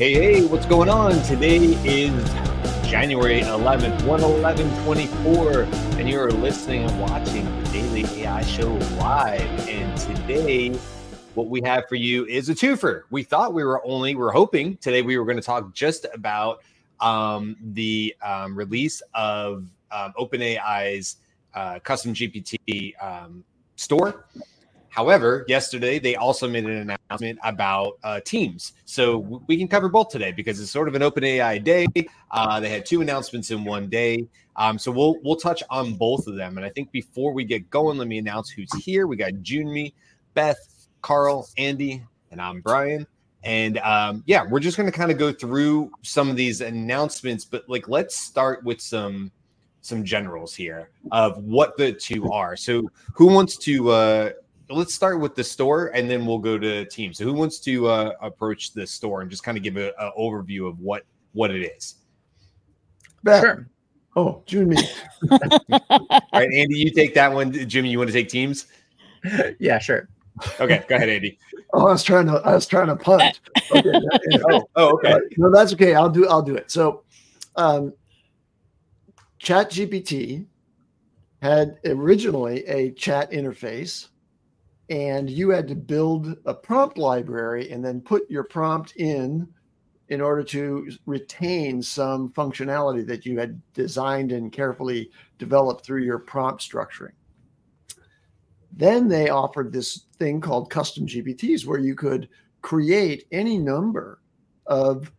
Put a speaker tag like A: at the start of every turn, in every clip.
A: Hey, hey, what's going on? Today is January 11th, 111 24, and you're listening and watching the Daily AI Show live. And today, what we have for you is a twofer. We thought we were only, we are hoping today we were going to talk just about um, the um, release of um, OpenAI's uh, custom GPT um, store However, yesterday they also made an announcement about uh, teams. So we can cover both today because it's sort of an open AI day. Uh, they had two announcements in one day. Um, so we'll we'll touch on both of them. And I think before we get going, let me announce who's here. We got Jyunmi, Beth, Karl, Andy, and I'm Brian. And um, yeah, we're just going to kind of go through some of these announcements, but like let's start with some some generals here of what the two are. So who wants to uh, let's start with the store and then we'll go to team. So who wants to uh, approach the store and just kind of give an overview of what what it is?
B: Sure. Oh, Jyunmi.
A: All right, Andy, you take that one. Jyunmi, you want to take teams?
C: Yeah, sure.
A: Okay, go ahead, Andy.
B: Oh, I was trying to I was trying to punt. Okay.
A: oh, oh, okay. Uh,
B: no, that's okay. I'll do I'll do it. So um Chat GPT had originally a chat interface and you had to build a prompt library and then put your prompt in in order to retain some functionality that you had designed and carefully developed through your prompt structuring. Then they offered this thing called custom GPTs where you could create any number of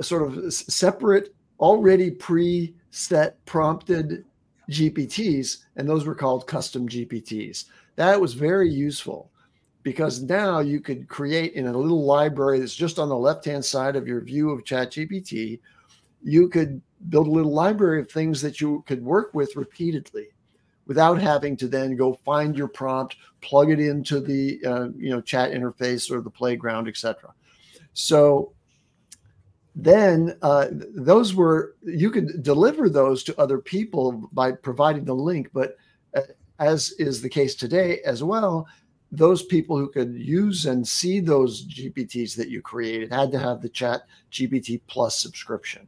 B: sort of separate, already preset prompted GPTs, and those were called custom GPTs. That was very useful because now you could create in a little library that's just on the left hand side of your view of ChatGPT. You could build a little library of things that you could work with repeatedly without having to then go find your prompt, plug it into the uh, you know chat interface or the playground, etc. So then uh, those were you could deliver those to other people by providing the link, but as is the case today as well, those people who could use and see those GPTs that you created had to have the Chat GPT Plus subscription.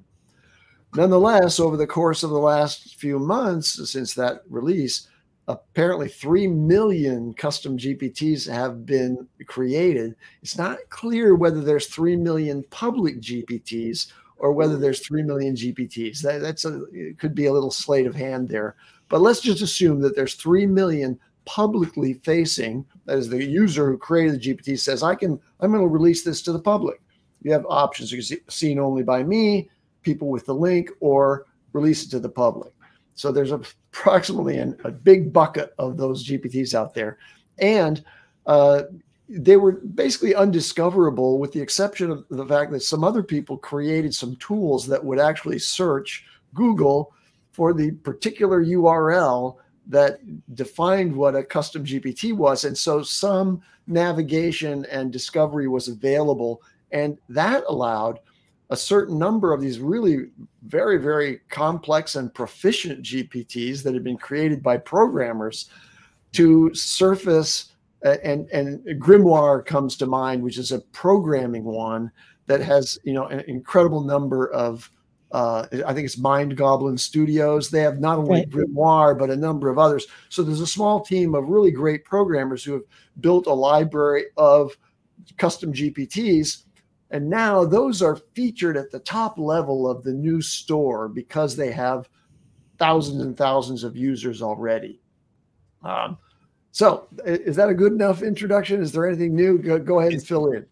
B: Nonetheless, over the course of the last few months since that release, apparently 3 million custom GPTs have been created. It's not clear whether there's 3 million public GPTs or whether there's 3 million GPTs. That, that's a, could be a little sleight of hand there. But let's just assume that there's 3 million publicly facing, that is the user who created the GPT says, I can, I'm going to release this to the public. You have options. You can see seen only by me, people with the link, or release it to the public. So there's approximately an, a big bucket of those GPTs out there. And uh, they were basically undiscoverable with the exception of the fact that some other people created some tools that would actually search Google for the particular URL that defined what a custom GPT was. And so some navigation and discovery was available. And that allowed a certain number of these really very, very complex and proficient GPTs that had been created by programmers to surface. And, and Grimoire comes to mind, which is a programming one that has you know an incredible number of uh, I think it's Mind Goblin Studios. They have not only right. Grimoire, but a number of others. So there's a small team of really great programmers who have built a library of custom GPTs. And now those are featured at the top level of the new store because they have thousands and thousands of users already. Um, so is that a good enough introduction? Is there anything new? Go, go ahead and fill in.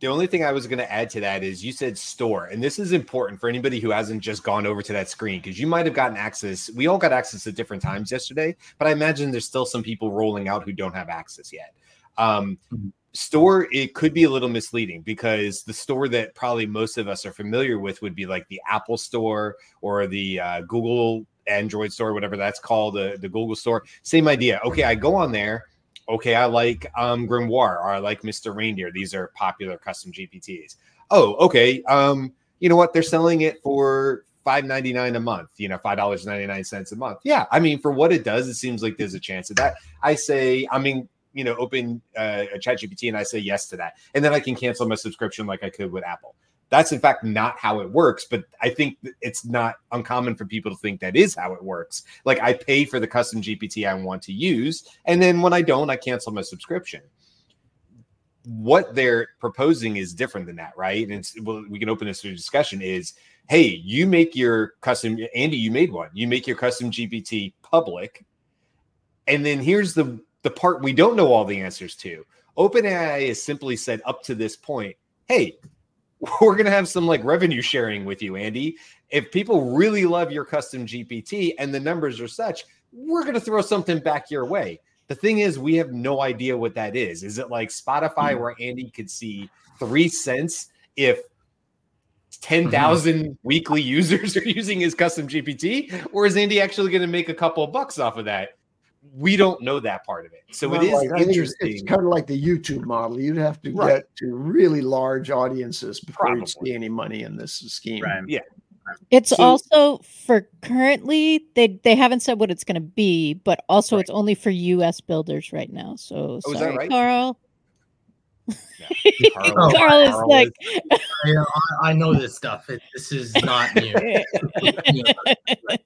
A: The only thing I was going to add to that is you said store, and this is important for anybody who hasn't just gone over to that screen because you might have gotten access. We all got access at different times yesterday, but I imagine there's still some people rolling out who don't have access yet. Um, mm-hmm. Store, it could be a little misleading because the store that probably most of us are familiar with would be like the Apple Store or the uh, Google Android Store, whatever that's called, the, the Google Store. Same idea. Okay, I go on there okay, I like um, Grimoire or I like Mr. Ranedeer. These are popular custom GPTs. Oh, okay. Um, you know what? They're selling it for five ninety nine a month. You know, five dollars ninety nine cents a month. Yeah, I mean, for what it does, it seems like there's a chance of that. I say, I mean, you know, open uh, a Chat GPT and I say yes to that, and then I can cancel my subscription like I could with Apple. That's in fact not how it works but i think it's not uncommon for people to think that is how it works. Like i pay for the custom gpt i want to use and then when i don't i cancel my subscription. What they're proposing is different than that right? And well, we can open this to discussion is hey you make your custom andy you made one. You make your custom gpt public and then here's the the part we don't know all the answers to. Openai has simply said up to this point hey we're going to have some like revenue sharing with you, Andy. If people really love your custom GPT and the numbers are such, we're going to throw something back your way. The thing is, we have no idea what that is. Is it like Spotify mm-hmm. where Andy could see three cents if 10,000 mm-hmm. weekly users are using his custom GPT? Or is Andy actually going to make a couple of bucks off of that? We don't know that part of it. So well, it is like, interesting.
B: It's, it's, kind of like the YouTube model. You'd have to right. get to really large audiences before you see any money in this scheme.
A: Right. Yeah.
C: It's so, also for currently they they haven't said what it's going to be, but also right. it's only for U.S. builders right now. So oh, sorry, right? Karl.
D: No. Karl, Karl, is Karl like, is, I, I, know this stuff. It, this is not new.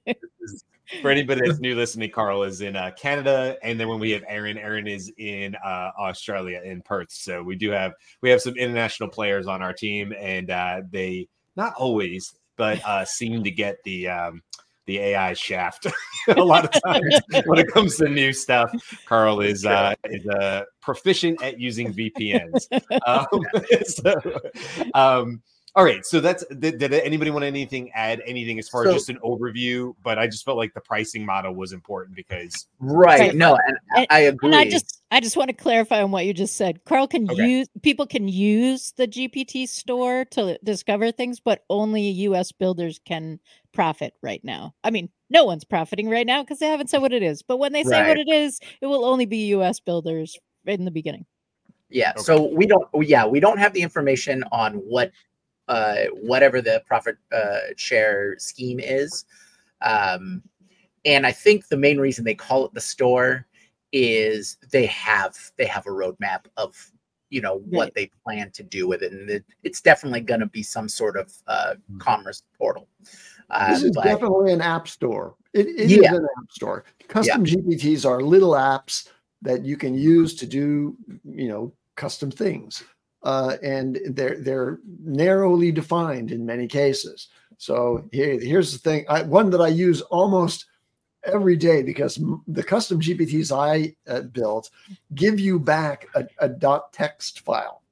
A: for anybody that's new listening, Karl is in uh, Canada, and then when we have Aaron, Aaron is in uh, Australia in Perth. So we do have we have some international players on our team, and uh, they not always, but uh, seem to get the um, the AI shaft a lot of times when it comes to new stuff. Karl is uh, is uh, proficient at using VPNs. Um, so, um, all right, so that's did, did, anybody want anything add anything as far so, as just an overview? But I just felt like the pricing model was important because
D: right. No, and, and I agree. And
C: I just I just want to clarify on what you just said. Karl can okay. use people can use the GPT store to discover things, but only U.S. builders can profit right now. I mean, no one's profiting right now because they haven't said what it is. But when they say right. what it is, it will only be U.S. builders in the beginning.
D: Yeah. Okay. So we don't. Yeah, we don't have the information on what uh, whatever the profit uh, share scheme is. Um, and I think the main reason they call it the store is they have they have a roadmap of you know what right. they plan to do with it, and it, it's definitely going to be some sort of uh, mm. commerce portal.
B: Uh, this is but, definitely an app store. It, it yeah. is an app store. Custom yeah. GPTs are little apps that you can use to do you know custom things uh, and they're they're narrowly defined in many cases. So here, here's the thing: I, one that I use almost every day because the custom GPTs I uh, built give you back a, a dot text file,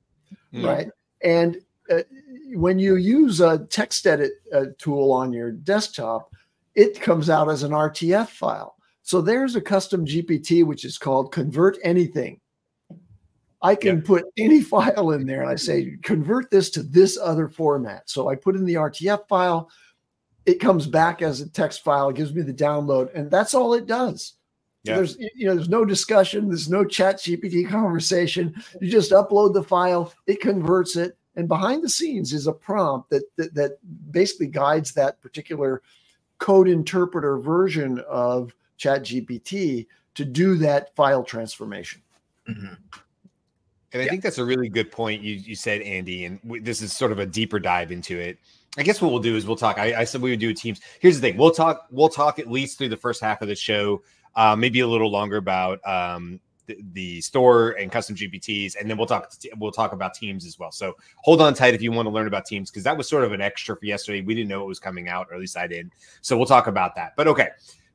B: mm. right? And uh, when you use a text edit uh, tool on your desktop, it comes out as an RTF file. So there's a custom GPT which is called Convert Anything I can yeah. put any file in there and I say, convert this to this other format. So I put in the RTF file, it comes back as a text file, it gives me the download, and that's all it does. Yeah. there's you know there's no discussion, there's no chat GPT conversation. You just upload the file, it converts it, and behind the scenes is a prompt that that, that basically guides that particular code interpreter version of chat GPT to do that file transformation. Mm-hmm.
A: And I yeah. think that's a really good point you, you said, Andy. And w- this is sort of a deeper dive into it. I guess what we'll do is we'll talk. I, I, said we would do teams. Here's the thing: we'll talk. We'll talk at least through the first half of the show, uh, maybe a little longer about um, the, the, store and custom GPTs, and then we'll talk. We'll talk about teams as well. So hold on tight if you want to learn about teams because that was sort of an extra for yesterday. We didn't know it was coming out, or at least I did. So we'll talk about that. But okay,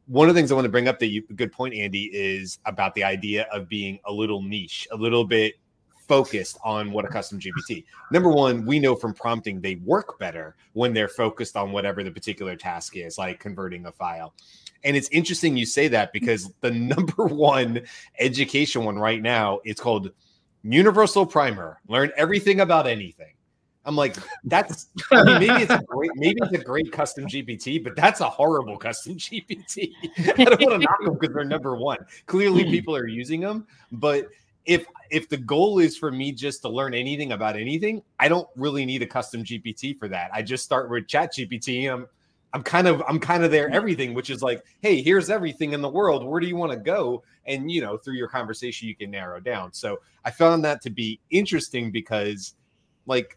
A: one of the things I want to bring up that you good point, Andy, is about the idea of being a little niche, a little bit focused on what a custom GPT. Number one, we know from prompting they work better when they're focused on whatever the particular task is, like converting a file. And it's interesting you say that because the number one education one right now it's called Universal Primer. Learn everything about anything. I'm like, that's I mean, maybe it's a great maybe it's a great custom GPT, but that's a horrible custom GPT. I don't want to knock them because they're number one. Clearly, people are using them, but if if the goal is for me just to learn anything about anything, I don't really need a custom GPT for that. I just start with Chat GPT. I'm I'm kind of I'm kind of there everything, which is like, hey, here's everything in the world. Where do you want to go? And you know, through your conversation, you can narrow down. So I found that to be interesting because, like,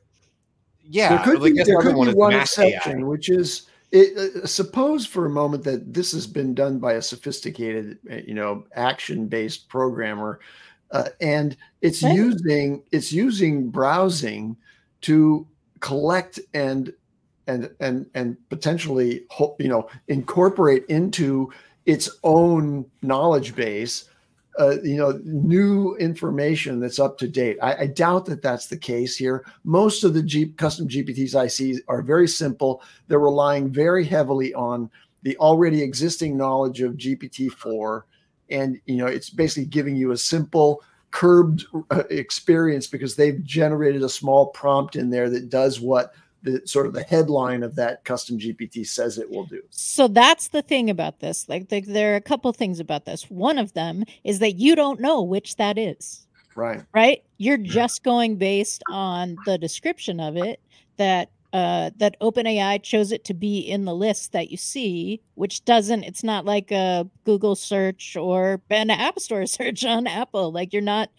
A: yeah,
B: there could
A: like,
B: be, there could
A: one
B: be one exception,
A: AI.
B: which is it, uh, suppose for a moment that this has been done by a sophisticated, uh, you know, action-based programmer, uh, and it's using it's using browsing to collect and and and and potentially you know incorporate into its own knowledge base uh, you know new information that's up to date. I, I doubt that that's the case here. Most of the G, custom gpts i see are very simple. They're relying very heavily on the already existing knowledge of gpt-4 and you know it's basically giving you a simple curbed uh, experience because they've generated a small prompt in there that does what the sort of the headline of that custom GPT says it will do.
C: So that's the thing about this. Like, like there are a couple things about this. One of them is that you don't know which that is,
B: Right.
C: right? You're just going based on the description of it that uh that OpenAI chose it to be in the list that you see, which doesn't it's not like a Google search or an App Store search on Apple. Like you're not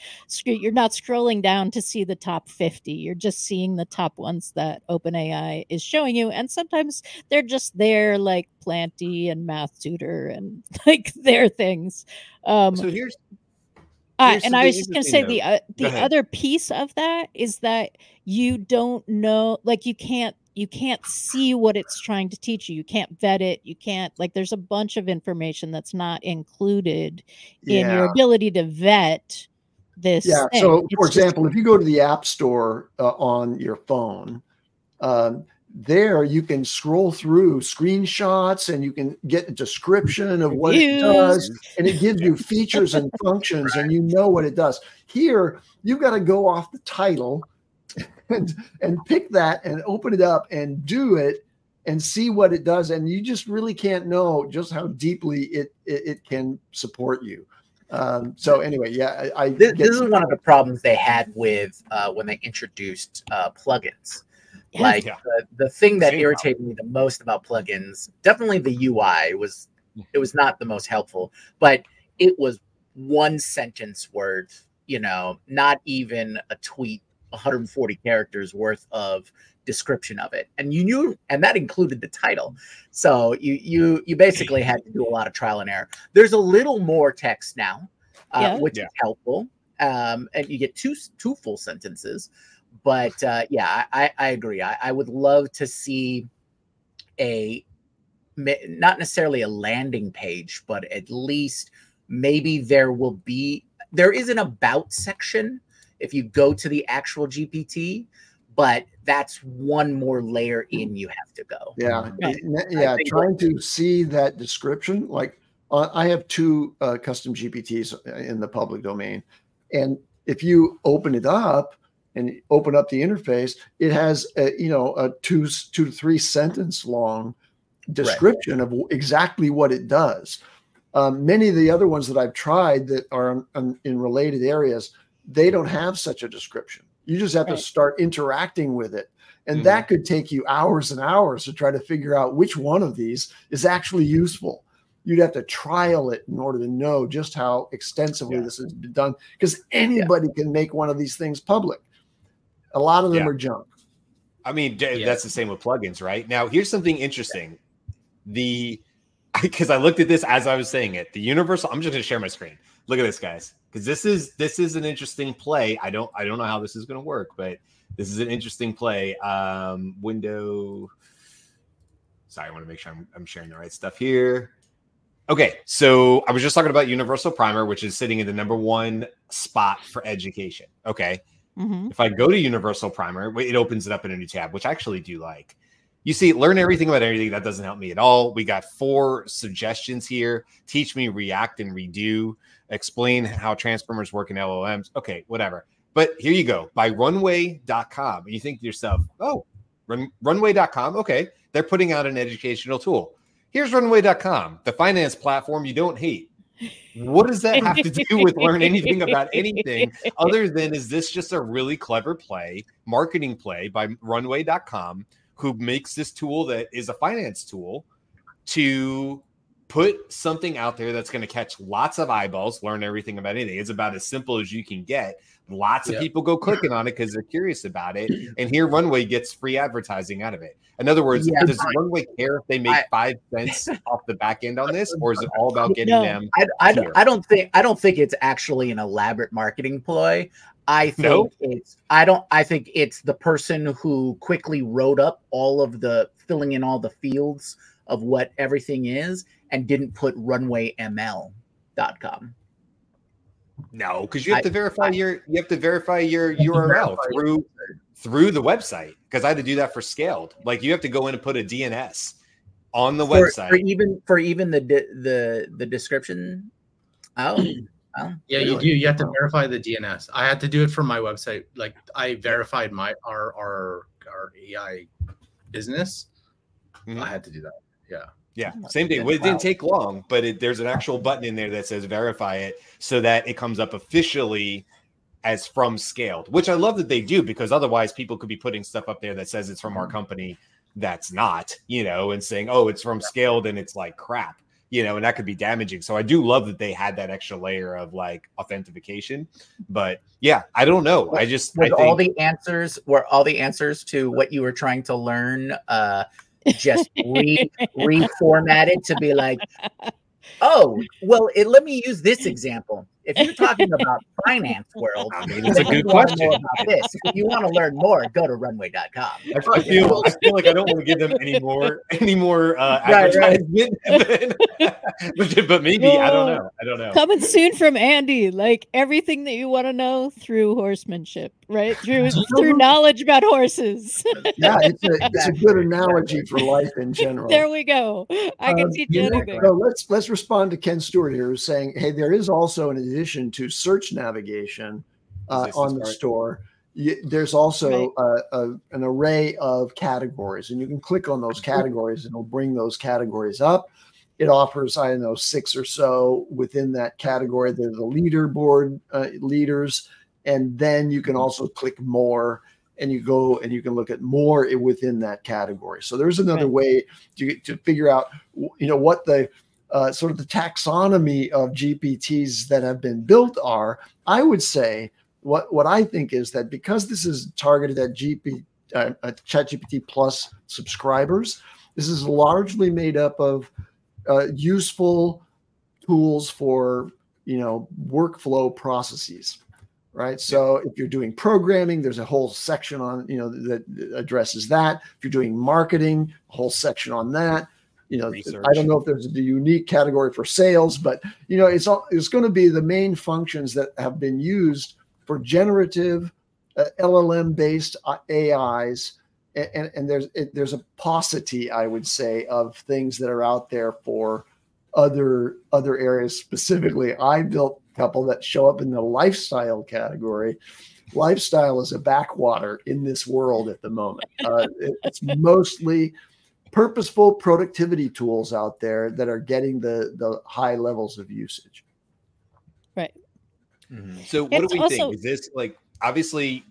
C: you're not scrolling down to see the top 50. You're just seeing the top ones that OpenAI is showing you and sometimes they're just there like Planty and Math Tutor and like their things. Um
A: So here's
C: uh, and I was just going to say
A: interesting,
C: the uh, the other piece of that is that you don't know, like you can't you can't see what it's trying to teach you. You can't vet it. You can't like. There's a bunch of information that's not included in your ability to vet this.
B: Yeah.
C: thing.
B: So,
C: It's
B: for
C: just-
B: example, if you go to the App Store uh, on your phone, um, there you can scroll through screenshots and you can get a description of what it does, and it gives you features and functions, and you know what it does. Here, you've got to go off the title and and pick that and open it up and do it and see what it does, and you just really can't know just how deeply it it, it can support you. Um, so anyway, yeah, I, I
D: This, this is one of the problems they had with uh, when they introduced uh, plugins.
C: Yeah.
D: Like
A: Yeah.
D: the, the thing that
A: Same
D: irritated me the most about plugins, definitely the UI was it was not the most helpful, but it was one sentence worth, you know, not even a tweet, 140 characters worth of description of it. And you knew and that included the title. So you you you basically had to do a lot of trial and error. There's a little more text now, uh,
C: Yeah.
D: which
A: Yeah.
D: is helpful. Um, and you get two two full sentences but uh, yeah, I, I I agree. I, I would love to see a not necessarily a landing page, but at least maybe there will be there is an about section if you go to the actual GPT, but that's one more layer in you have to go.
B: Yeah,
C: Right.
B: yeah. Trying to see that description, like uh, I have two uh, custom GPTs in the public domain, and if you open it up and open up the interface, it has a, you know a two two to three sentence long description of exactly what it does. Um, many of the other ones that I've tried that are on- on- in related areas, they don't have such a description. You just have to start interacting with it. And
A: Mhm.
B: that could take you hours and hours to try to figure out which one of these is actually useful. You'd have to trial it in order to know just how extensively
A: Yeah.
B: this has been done because anybody can make one of these things public. A lot of them
A: Yeah.
B: are junk.
A: I mean, d-
D: Yeah.
A: that's the same with plugins, right? Now, here's something interesting. The because I looked at this as I was saying it. The universal. I'm just going to share my screen. Look at this, guys, because this is this is an interesting play. I don't I don't know how this is going to work, but this is an interesting play. Um, window. Sorry, I want to make sure I'm, I'm sharing the right stuff here. Okay, so I was just talking about Universal Primer, which is sitting in the number one spot for education. Okay,
C: Mhm.
A: if I go to Universal Primer, it opens it up in a new tab, which I actually do like. You see, learn everything about everything. That doesn't help me at all. We got four suggestions here. Teach me React and Redux. Explain how transformers work in LLMs. Okay, whatever. But here you go by runway.com. And you think to yourself, oh, run, runway.com. Okay, they're putting out an educational tool. Here's runway.com, the finance platform you don't hate. What does that have to do with learn anything about anything other than is this just a really clever play, marketing play by runway.com who makes this tool that is a finance tool to put something out there that's going to catch lots of eyeballs, learn everything about anything. It's about as simple as you can get. Lots of people go clicking on it because they're curious about it. And here, Runway gets free advertising out of it. In other words,
D: Yeah,
A: does. Runway care if they make
D: I-
A: five cents off the back end on this, or is it all about getting them?
D: I, I. I don't think I don't think it's actually an elaborate marketing ploy. I think
A: No?
D: it's I don't I think it's the person who quickly wrote up all of the filling in all the fields of what everything is and didn't put runwayml.com.
A: No, because you have
D: I-
A: to verify
D: I-
A: your you have to verify your URL through through the website. Because I had to do that for scaled. Like you have to go in and put a DNS on the
D: For,
A: website.
D: for even for even the the the description. Oh, oh
E: Yeah, you do. You have to verify the DNS. I had to do it for my website. Like I verified my our our our AI business.
A: Mhm.
E: I had to do that. Yeah.
A: Yeah, same thing. Well, it didn't take long, but it, there's an actual button in there that says verify it so that it comes up officially as from scaled, which I love that they do because otherwise people could be putting stuff up there that says it's from our company that's not, you know, and saying, oh, it's from scaled and it's like crap, you know, and that could be damaging. So I do love that they had that extra layer of like authentication. But yeah, I don't know. I just, I think,
D: all the answers were all the answers to what you were trying to learn uh just re reformatted to be like oh well it, let me use this example if you're talking about finance world
A: I mean, it's a good question.
D: about this if you want to learn more go to runway.com
A: I I feel, I feel like I don't want to give them any more, any more uh,
D: Right, right.
A: advertisement. but, but maybe I don't know. I don't know.
C: Coming soon from Andy, like everything that you want to know through horsemanship, right? Through through knowledge about horses.
B: Yeah, it's a, it's a good analogy for life in general.
C: there we go. I can
B: Um,
C: teach
B: you
C: you
B: know,
C: anything.
B: So let's let's respond to Ken Stewart here, who's saying, "Hey, there is also, in addition to search navigation uh, on the
A: right.
B: store, y there's also uh, a, an array of categories, and you can click on those categories, and it'll bring those categories up. It offers, I don't know, six or so within that category. There's the leaderboard uh, leaders, and then you can also click more, and you go and you can look at more within that category. So there's another
C: Right.
B: way to, to figure out, you know, what the uh, sort of the taxonomy of GPTs that have been built are. I would say what what I think is that because this is targeted at GP uh, uh, ChatGPT Plus subscribers, this is largely made up of uh, useful tools for you know workflow processes right? So if you're doing programming there's a whole section on you know that addresses that. If you're doing marketing a whole section on that. You know
A: Research.
B: i don't know if there's a unique category for sales but you know it's all it's going to be the main functions that have been used for generative uh, llm based ais and, and, and there's it, there's a paucity i would say of things that are out there for other other areas. Specifically i built couple that show up in the lifestyle category lifestyle is a backwater in this world at the moment uh, it- it's mostly purposeful productivity tools out there that are getting the the high levels of usage
A: Mhm. So what
C: It's
A: do we
C: also-
A: think? Is this like obviously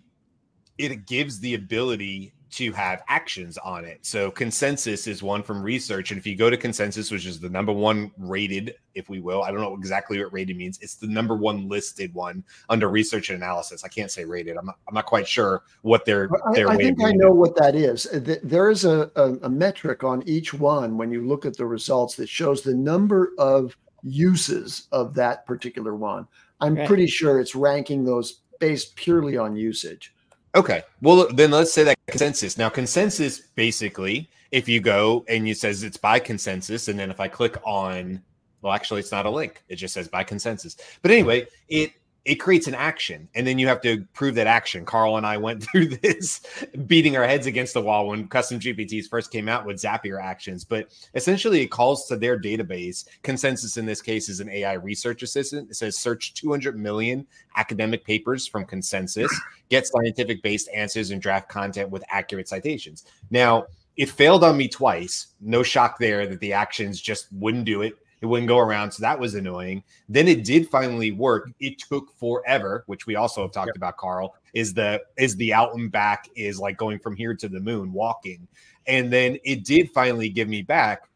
A: it gives the ability to have actions on it. So consensus is one from research. And if you go to consensus, which is the number one rated, if we will, I don't know exactly what rated means. It's the number one listed one under research and analysis. I can't say rated. I'm not, I'm not quite sure what their
B: I,
A: their
B: I
A: way
B: think I know
A: it.
B: what that is. Uh, th- There is a, a, a metric on each one when you look at the results that shows the number of uses of that particular one. I'm
C: Right.
B: pretty sure it's ranking those based purely on usage.
A: Okay. Well, then let's say that consensus. Now, consensus basically, if you go and you says it's by consensus, and then if I click on, well, actually, it's not a link. It just says by consensus. But anyway, it it creates an action, and then you have to prove that action. Karl and I went through this, beating our heads against the wall when custom GPTs first came out with Zapier actions. But essentially, it calls to their database. Consensus in this case is an AI research assistant. It says search 200 million academic papers from consensus get scientific based answers and draft content with accurate citations. Now, it failed on me twice. No shock there that the actions just wouldn't do it. It wouldn't go around. So that was annoying. Then it did finally work. It took forever, which we also have talked about, Karl, is the is the out and back is like going from here to the moon walking. And then it did finally give me back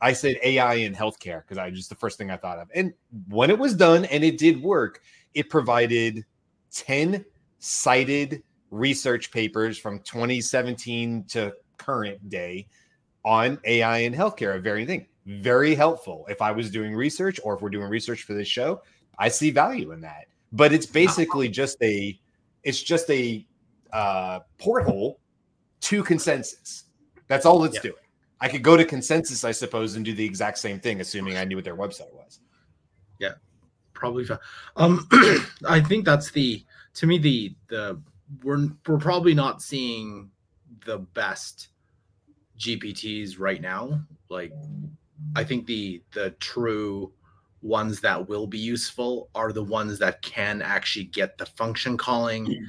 A: I said AI in healthcare because I just the first thing I thought of. And when it was done and it did work, it provided 10 cited research papers from 2017 to current day on AI in healthcare, a very thing. Very helpful. If I was doing research or if we're doing research for this show, I see value in that. But it's basically just a it's just a uh, porthole to consensus. That's all it's yeah. doing. I could go to consensus, I suppose, and do the exact same thing, assuming I knew what their website was.
E: Yeah, probably. Um, I think that's the to me the the we're we're probably not seeing the best GPTs right now. Like, I think the the true ones that will be useful are the ones that can actually get the function calling hmm.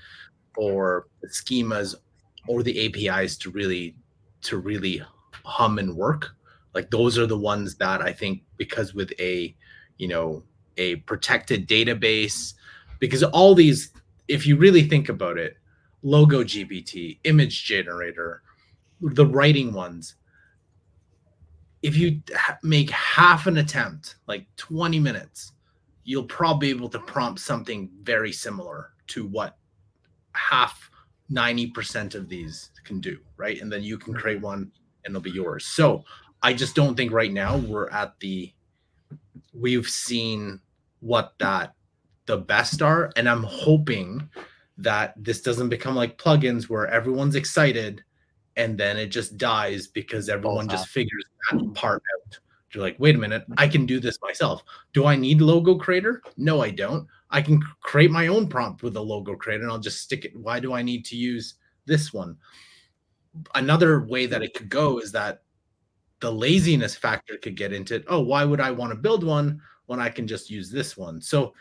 E: or the schemas or the APIs to really to really hum and work. Like those are the ones that I think because with a you know a protected database because all these if you really think about it logo GPT, image generator, the writing ones, if you make half an attempt, like 20 minutes, you'll probably be able to prompt something very similar to what half 90% of these can do, right? And then you can create mm-hmm. one and it'll be yours. So I just don't think right now we're at the, we've seen what that the best are. And I'm hoping that this doesn't become like plugins where everyone's excited and then it just dies because everyone just figures that part out. You're like, wait a minute, I can do this myself. Do I need logo creator? No, I don't. I can create my own prompt with a logo creator and I'll just stick it. Why do I need to use this one? Another way that it could go is that the laziness factor could get into it. Oh, why would I want to build one when I can just use this one? So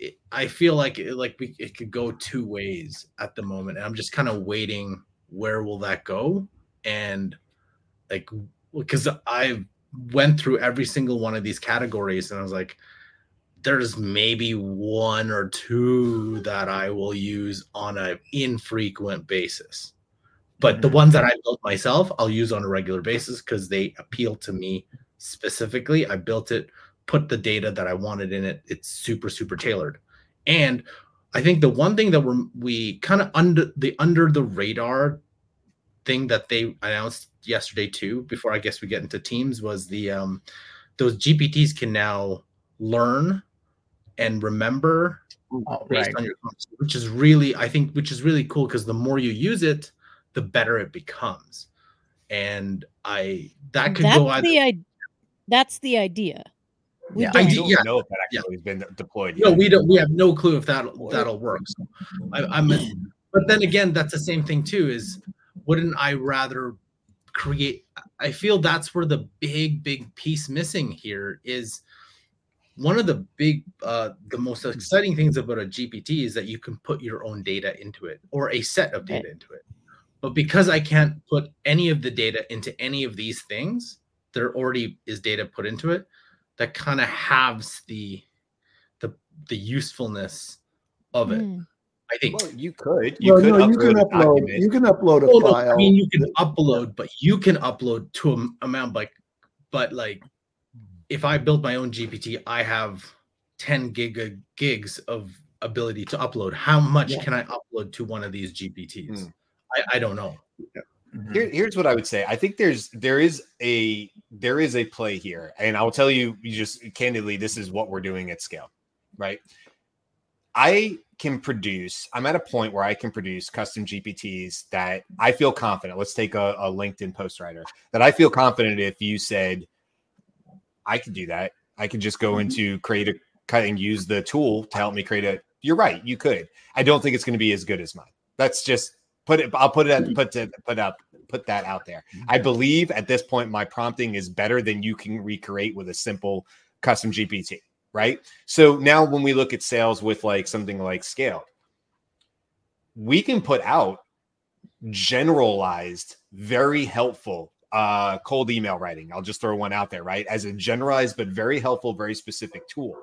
E: it, I feel like it, like we, it could go two ways at the moment, and I'm just kind of waiting. Where will that go? And like, because I went through every single one of these categories, and I was like, there's maybe one or two that I will use on an infrequent basis. But mm-hmm. the ones that I built myself, I'll use on a regular basis because they appeal to me specifically. I built it put the data that I wanted in it. It's super, super tailored. And I think the one thing that we're we kind of under the under the radar thing that they announced yesterday too, before I guess we get into teams, was the um those GPTs can now learn and remember oh, based right. on your which is really I think which is really cool because the more you use it, the better it becomes. And I that could
C: that's
E: go either.
C: The, that's the idea.
A: We yeah, don't, I don't yeah. know if that actually has been deployed.
E: Yet. No, we don't. We have no clue if that that'll work. So I, am but then again, that's the same thing too. Is wouldn't I rather create? I feel that's where the big, big piece missing here is. One of the big, uh, the most exciting things about a GPT is that you can put your own data into it or a set of data into it. But because I can't put any of the data into any of these things, there already is data put into it that kind of halves the the the usefulness of it. Mm. I think
A: well, you could. You well, could no,
B: you can upload. You can upload a well, file. No,
E: I mean, you can upload, but you can upload to a amount like, but like, if I build my own GPT, I have ten giga gigs of ability to upload. How much yeah. can I upload to one of these GPTs? Mm. I, I don't know.
A: Yeah. Mm-hmm. Here, here's what I would say. I think there's there is a there is a play here, and I'll tell you, you just candidly, this is what we're doing at scale, right? I can produce. I'm at a point where I can produce custom GPTs that I feel confident. Let's take a, a LinkedIn post writer that I feel confident if you said I could do that. I could just go mm-hmm. into create a cut and use the tool to help me create a. You're right, you could. I don't think it's going to be as good as mine. That's just Put it. I'll put it at put to put up put that out there. I believe at this point my prompting is better than you can recreate with a simple custom GPT. Right. So now when we look at sales with like something like scale, we can put out generalized, very helpful uh, cold email writing. I'll just throw one out there, right? As a generalized but very helpful, very specific tool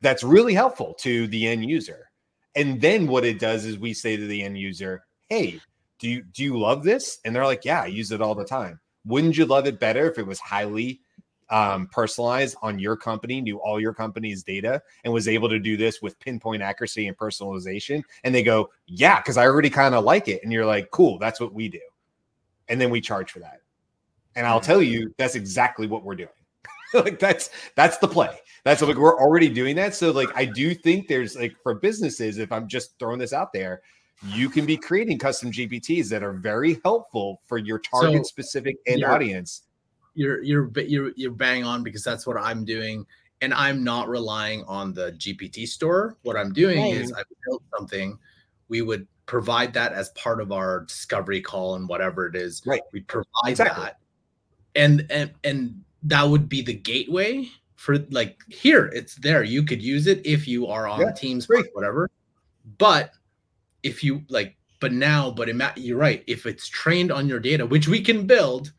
A: that's really helpful to the end user. And then what it does is we say to the end user, hey, do you do you love this? And they're like, yeah, I use it all the time. wouldn't you love it better if it was highly um, personalized on your company, knew all your company's data, and was able to do this with pinpoint accuracy and personalization? And they go, yeah, because I already kind of like it. And you're like, cool, that's what we do. And then we charge for that. And I'll tell you, that's exactly what we're doing. like that's that's the play. That's like we're already doing that. So like I do think there's like for businesses, if I'm just throwing this out there, you can be creating custom GPTs that are very helpful for your target so, specific end audience.
E: You're you're you're you're bang on because that's what I'm doing. And I'm not relying on the GPT store. What I'm doing right. is I built something. We would provide that as part of our discovery call and whatever it is.
A: Right.
E: We provide exactly. that. And and and that would be the gateway for like here it's there you could use it if you are on yeah, teams great. whatever but if you like but now but you're right if it's trained on your data which we can build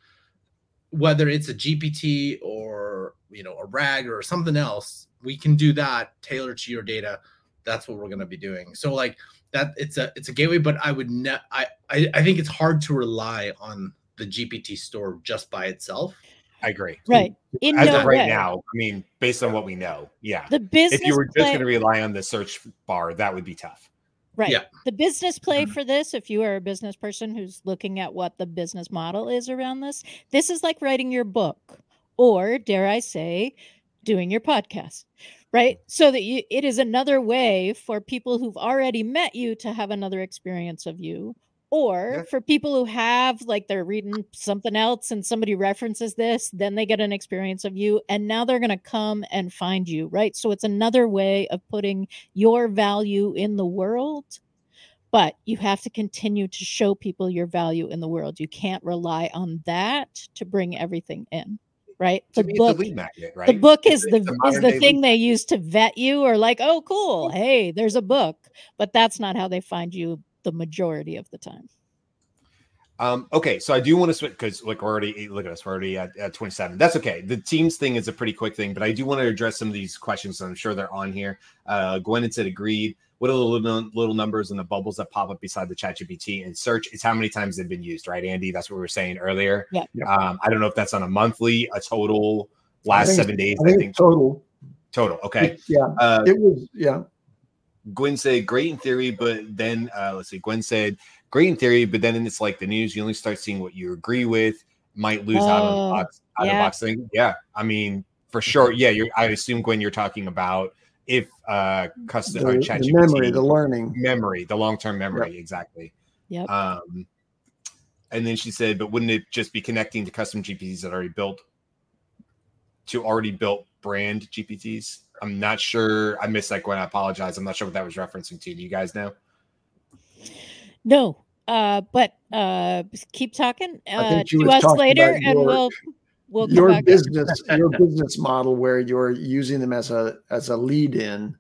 E: whether it's a gpt or you know a rag or something else we can do that tailored to your data that's what we're going to be doing so like that it's a it's a gateway but i would ne- I, I i think it's hard to rely on the gpt store just by itself
A: I agree.
C: Right.
A: In As no of right way. now, I mean, based on what we know, yeah.
C: The business.
A: If you were just going to rely on the search bar, that would be tough.
C: Right. Yeah. The business play mm-hmm. for this, if you are a business person who's looking at what the business model is around this, this is like writing your book, or dare I say, doing your podcast, right? So that you, it is another way for people who've already met you to have another experience of you or yeah. for people who have like they're reading something else and somebody references this, then they get an experience of you and now they're going to come and find you, right? So it's another way of putting your value in the world. But you have to continue to show people your value in the world. You can't rely on that to bring everything in right?
A: The book, the, magnet, right?
C: the book is the, the is the thing they use to vet you, or like, oh, cool, hey, there's a book, but that's not how they find you the majority of the time.
A: Um, okay, so I do want to switch because like we're already look at us, we're already at, at 27. That's okay. The teams thing is a pretty quick thing, but I do want to address some of these questions. I'm sure they're on here. Uh Gwen said agreed. What are the little, little numbers and the bubbles that pop up beside the chat GPT and search? It's how many times they've been used, right, Andy? That's what we were saying earlier.
C: Yeah.
A: Um, I don't know if that's on a monthly, a total, last seven days.
B: I think, I think total.
A: Total. Okay.
B: Yeah. Uh, it was, yeah.
A: Gwen said, great in theory, but then uh, let's see. Gwen said, great in theory, but then it's like the news. You only start seeing what you agree with. Might lose oh, out of box, out yeah. of box thing. Yeah, I mean for sure. Yeah, you're. I assume Gwen, you're talking about if uh custom
B: the, chat the memory, the learning
A: memory, the long term memory,
C: yep.
A: exactly.
C: Yeah.
A: Um, and then she said, but wouldn't it just be connecting to custom GPTs that already built to already built brand GPTs? I'm not sure. I missed that Gwen. I apologize. I'm not sure what that was referencing to. Do you guys know?
C: No, uh, but uh, keep talking uh, to us later, and your, we'll we'll
B: your business your business model where you're using them as a as a lead in.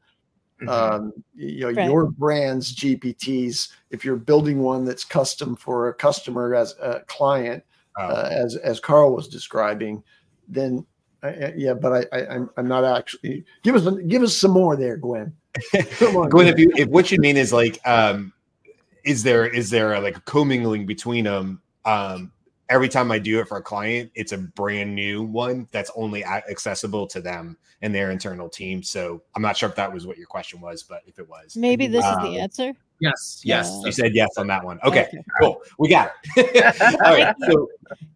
B: Mm-hmm. Um, you know right. your brand's GPTs. If you're building one that's custom for a customer as a client, oh. uh, as as Karl was describing, then I, yeah, but I, I am I'm, I'm not actually give us give us some more there, Gwen.
A: On, Gwen, if you if what you mean is like, um, is there is there a, like a commingling between them? Um, every time I do it for a client, it's a brand new one that's only accessible to them and their internal team. So I'm not sure if that was what your question was, but if it was,
C: maybe this um, is the um, answer.
E: Yes, yes.
A: You said yes on that one. Okay, okay. cool. We got it. All right. So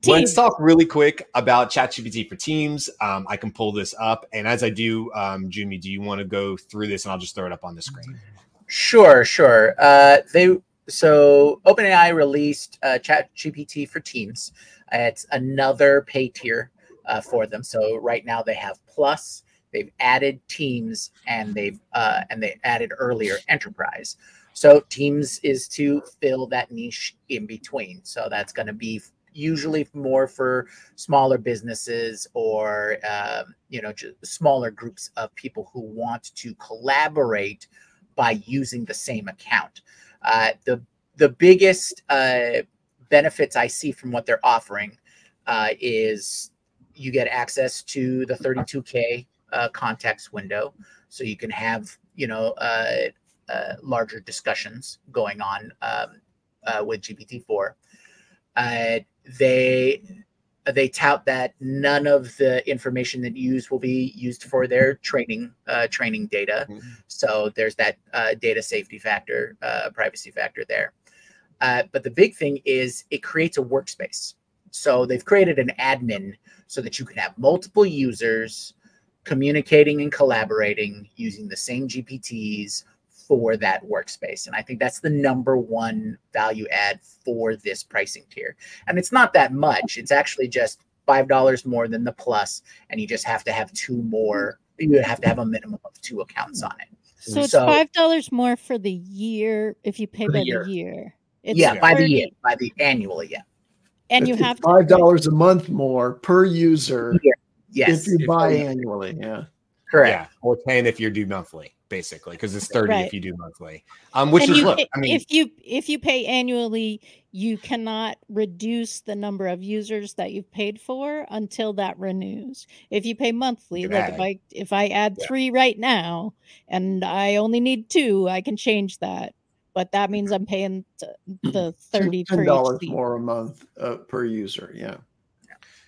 A: let's talk really quick about ChatGPT for Teams. Um, I can pull this up. And as I do, um, Jyunmi, do you want to go through this and I'll just throw it up on the screen?
D: Sure, sure. Uh, they so OpenAI released uh, ChatGPT for Teams. it's another pay tier uh, for them. So right now they have Plus, they've added Teams, and they've uh, and they added earlier Enterprise. So Teams is to fill that niche in between. So that's going to be usually more for smaller businesses or um, you know smaller groups of people who want to collaborate by using the same account. Uh, the the biggest uh, benefits I see from what they're offering uh, is you get access to the 32k uh, context window, so you can have you know uh, larger discussions going on um, uh, with GPT-4. Uh, they they tout that none of the information that you use will be used for their training uh, training data.
A: Mhm.
D: So there's that uh, data safety factor, uh, privacy factor there. Uh, but the big thing is it creates a workspace. So they've created an admin so that you can have multiple users communicating and collaborating using the same GPTs for that workspace. And I think that's the number one value add for this pricing tier. And it's not that much. It's actually just five dollars more than the plus, and you just have to have two more. You would have to have a minimum of two accounts on it.
C: So it's five dollars more for the year if you pay
D: For the
C: by
D: year.
C: the year. It's
D: yeah, by the
C: 30
D: year, by the annually, yeah.
C: and you have
B: five dollars a month more per user
D: Yes,
B: if you
E: If
B: buy annually. Yeah.
D: Correct.
A: Yeah, or ten if you do monthly, basically, because it's thirty
C: Right.
A: if you do monthly. Um, which
C: and
A: is
C: you
A: look, I mean,
C: if you if you pay annually, you cannot reduce the number of users that you've paid for until that renews. If you pay monthly, like if I if I add
A: Yeah.
C: three right now and I only need two, I can change that. But that means I'm paying t- the thirty
B: ten dollars more a month uh, per user. Yeah.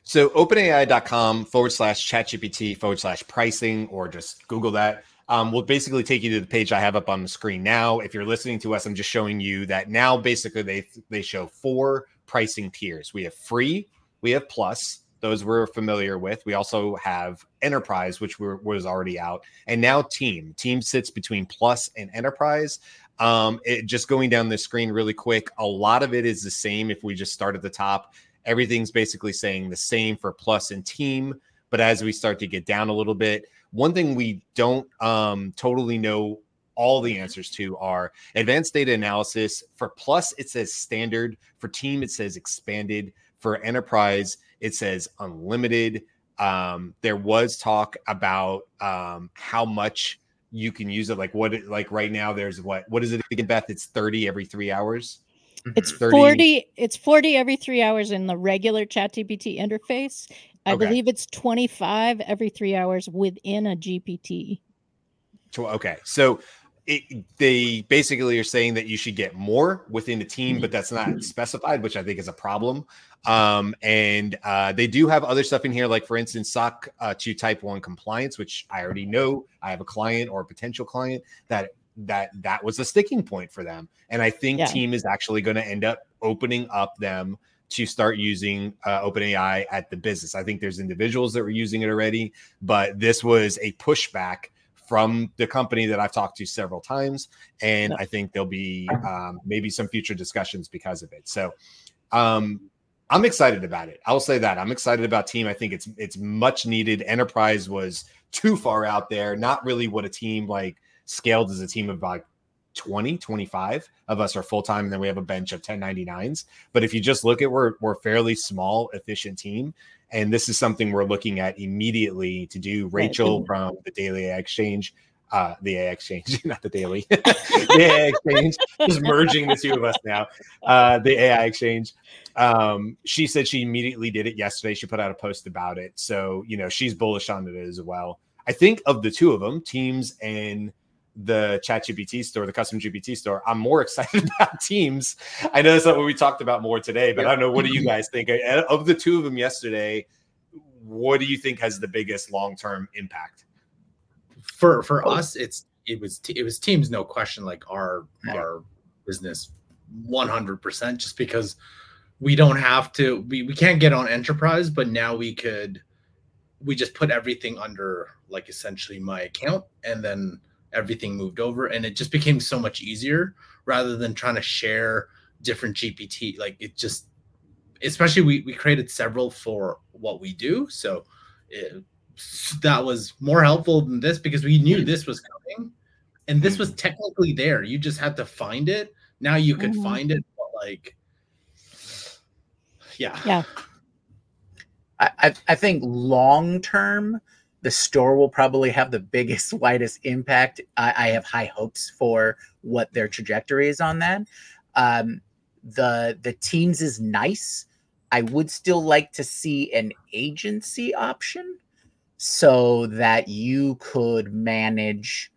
A: So openai.com forward slash ChatGPT forward slash pricing, or just Google that. Um, will basically take you to the page I have up on the screen now. If you're listening to us, I'm just showing you that now basically they they show four pricing tiers. We have free, we have plus, those we're familiar with. We also have enterprise, which was already out, and now team. Team sits between plus and enterprise. Um, it just going down the screen really quick. A lot of it is the same. If we just start at the top, everything's basically saying the same for plus and team. But as we start to get down a little bit, one thing we don't um, totally know all the answers to are advanced data analysis. For plus, it says standard. For team, it says expanded. For enterprise, it says unlimited. Um, there was talk about um, how much you can use it. Like what? Like right now, there's what? What is it again, Beth? It's thirty every three hours.
C: It's
A: 30
C: 40 it's 40 every 3 hours in the regular ChatGPT interface. I
A: Okay.
C: believe it's 25 every 3 hours within a GPT.
A: Okay, so it, they basically are saying that you should get more within the team, but that's not specified, which I think is a problem. Um, and uh, they do have other stuff in here, like for instance, SOC uh, 2 Type One compliance, which I already know. I have a client or a potential client that that that was a sticking point for them, and I think
C: Yeah.
A: Team is actually going to end up opening up them to start using uh, OpenAI at the business. I think there's individuals that were using it already, but this was a pushback from the company that I've talked to several times, and I think there'll be um, maybe some future discussions because of it. So, um, I'm excited about it. I'll say that I'm excited about Team. I think it's it's much needed. Enterprise was too far out there, not really what a team like scaled as a team of like 20, 25 of us are full time, and then we have a bench of 1099s. But if you just look at we're we're fairly small, efficient team, and this is something we're looking at immediately to do.
C: Right.
A: Rachel from the Daily AI Exchange, uh, the AI Exchange, not the Daily, the AI Exchange, just merging the two of us now. Uh, the AI Exchange. Um, she said she immediately did it yesterday. She put out a post about it, so you know she's bullish on it as well. I think of the two of them, Teams and the chat gpt store the custom gpt store i'm more excited about teams. I know that's not what we talked about more today but i don't know what do you guys think? Uh, of the two of them yesterday what do you think has the biggest long-term impact?
E: For for us it's it was it was teams no question like our
A: Yeah.
E: our business 100% just because we don't have to we, we can't get on enterprise but now we could we just put everything under like essentially my account and then everything moved over and it just became so much easier rather than trying to share different gpt like it just especially we, we created several for what we do. So it, that was more helpful than this because we knew this was coming and this was technically there. You just had to find it. Now you could
C: Mhm.
E: find it but like yeah.
C: Yeah.
D: I, I, I think long term, the store will probably have the biggest, widest impact. I, I have high hopes for what their trajectory is on that. Um, the the teams is nice. I would still like to see an agency option so that you could manage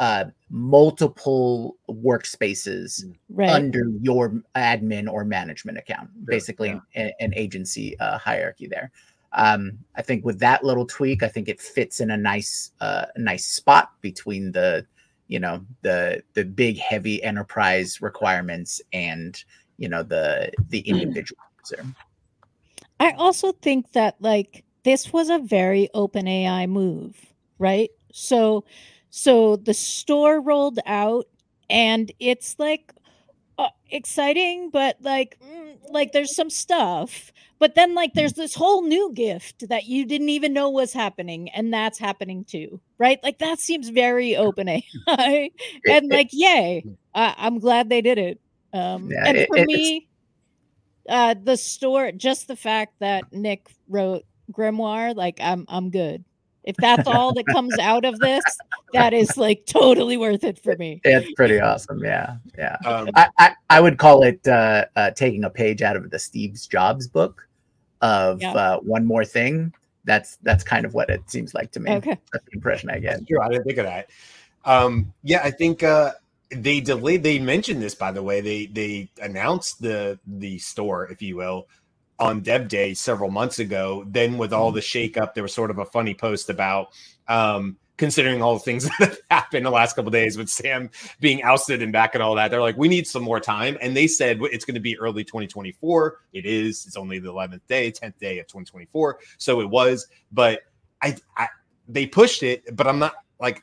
D: uh, multiple workspaces
C: right.
D: under your admin or management account, basically
E: yeah.
D: an, an agency uh, hierarchy there. Um, I think with that little tweak, I think it fits in a nice, uh, nice spot between the, you know, the the big heavy enterprise requirements and you know the the individual user.
C: I also think that like this was a very OpenAI move, right? So so the store rolled out and it's like exciting but like mm, like there's some stuff but then like there's this whole new gift that you didn't even know was happening and that's happening too right? Like that seems very OpenAI and like yay I, I'm glad they did it um
D: Yeah,
C: and for
D: it's-
C: me uh the store just the fact that Nick wrote Grimoire like I'm I'm good if that's all that comes out of this that is like totally worth it for me
D: It's pretty awesome. Yeah, yeah.
A: Um,
D: I, I, I would call it uh, uh, taking a page out of the Steve Jobs book of
C: Yeah.
D: uh, one more thing. That's that's kind of what it seems like to me.
C: okay
D: That's the impression I get.
A: Sure, I didn't think of that. Um, yeah, I think uh, they delayed. They mentioned this, by the way. They they announced the the store, if you will, on Dev Day several months ago. Then, with all the shakeup, there was sort of a funny post about um, considering all the things that have happened the last couple days with Sam being ousted and back and all that. They're like, we need some more time, and they said it's going to be early 2024. It is. It's only the 11th day, 10th day of 2024. So it was, but I, I they pushed it, but I'm not like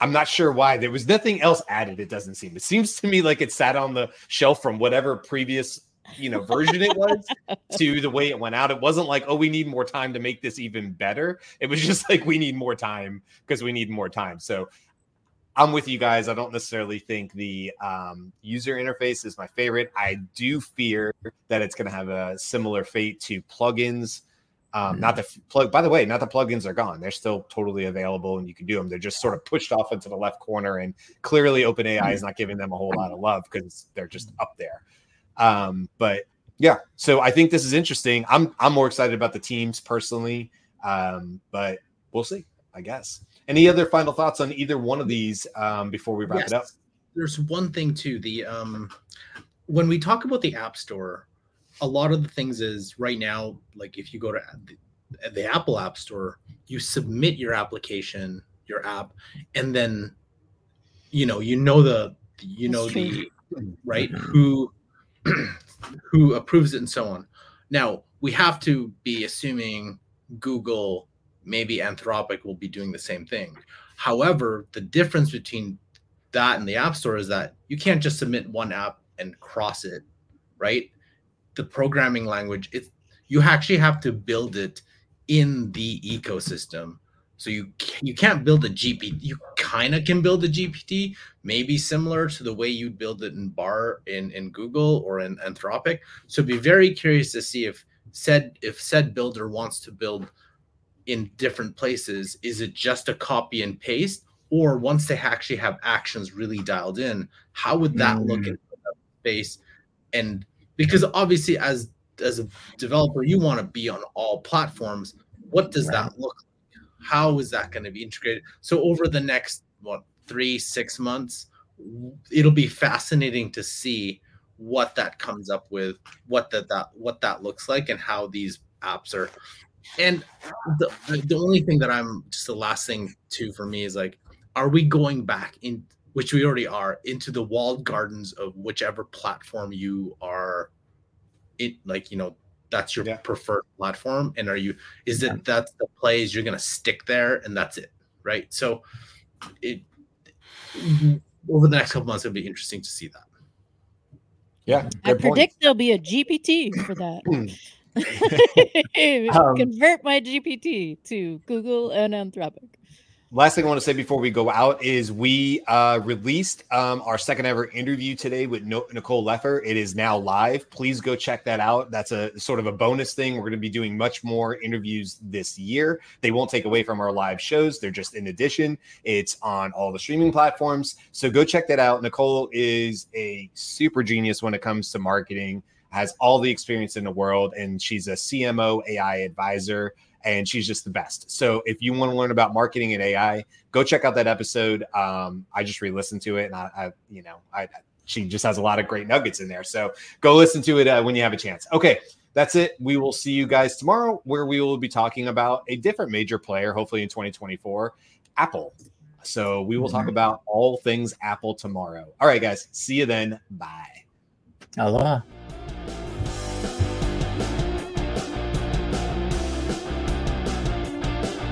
A: I'm not sure why. There was nothing else added. It doesn't seem. It seems to me like it sat on the shelf from whatever previous you know version it was to the way it went out. It wasn't like oh we need more time to make this even better. It was just like we need more time because we need more time. So I'm with you guys. I don't necessarily think the um, user interface is my favorite. I do fear that it's going to have a similar fate to plugins. Um, not the plug. By the way, not the plugins are gone. They're still totally available, and you can do them. They're just sort of pushed off into the left corner, and clearly, OpenAI is not giving them a whole lot of love because they're just up there. Um, but yeah, so I think this is interesting. I'm I'm more excited about the teams personally, um, but we'll see. I guess. Any other final thoughts on either one of these um, before we wrap it up?
E: There's one thing too. The um, when we talk about the App Store, a lot of the things is right now, like if you go to the, the Apple App Store, you submit your application, your app, and then you know you know the you know the right who who approves it and so on. Now we have to be assuming Google, maybe Anthropic will be doing the same thing. However, the difference between that and the App Store is that you can't just submit one app and cross it, right? The programming language, it's you actually have to build it in the ecosystem. So you you can't build a GPT. You kind of can build a GPT, maybe similar to the way you'd build it in Bard in in Google or in Anthropic. So be very curious to see if said if said builder wants to build in different places. Is it just a copy and paste, or once they actually have actions really dialed in, how would that look mm. in space? And because obviously, as as a developer, you want to be on all platforms. What does that look like? How is that going to be integrated? So over the next what three six months, it'll be fascinating to see what that comes up with, what that that what that looks like, and how these apps are. And the the, only thing that I'm just the last thing too for me is like, are we going back in which we already are into the walled gardens of whichever platform you are it like you know that's your
A: Yeah.
E: preferred platform and are you is it that's the plays you're going to stick there and that's it right so it over the next couple months it'll be interesting to see that
A: Yeah,
C: I
A: good point.
C: predict there'll be a GPT for that.
A: Um,
C: Convert my GPT to Google and Anthropic.
A: Last thing I want to say before we go out is we uh, released um, our second ever interview today with no- Nicole Leffer. It is now live. Please go check that out. That's a sort of a bonus thing. We're going to be doing much more interviews this year. They won't take away from our live shows. They're just in addition. It's on all the streaming platforms. So go check that out. Nicole is a super genius when it comes to marketing. Has all the experience in the world, and she's a CMO AI advisor and she's just the best. So if you want to learn about marketing and AI, go check out that episode. Um, I just re-listened to it, and I, I you know, I she just has a lot of great nuggets in there. So go listen to it uh, when you have a chance. Okay, that's it. We will see you guys tomorrow, where we will be talking about a different major player, hopefully in 2024, Apple. So we will talk about all things Apple tomorrow. All right, guys. See you then. Bye.
D: Aloha.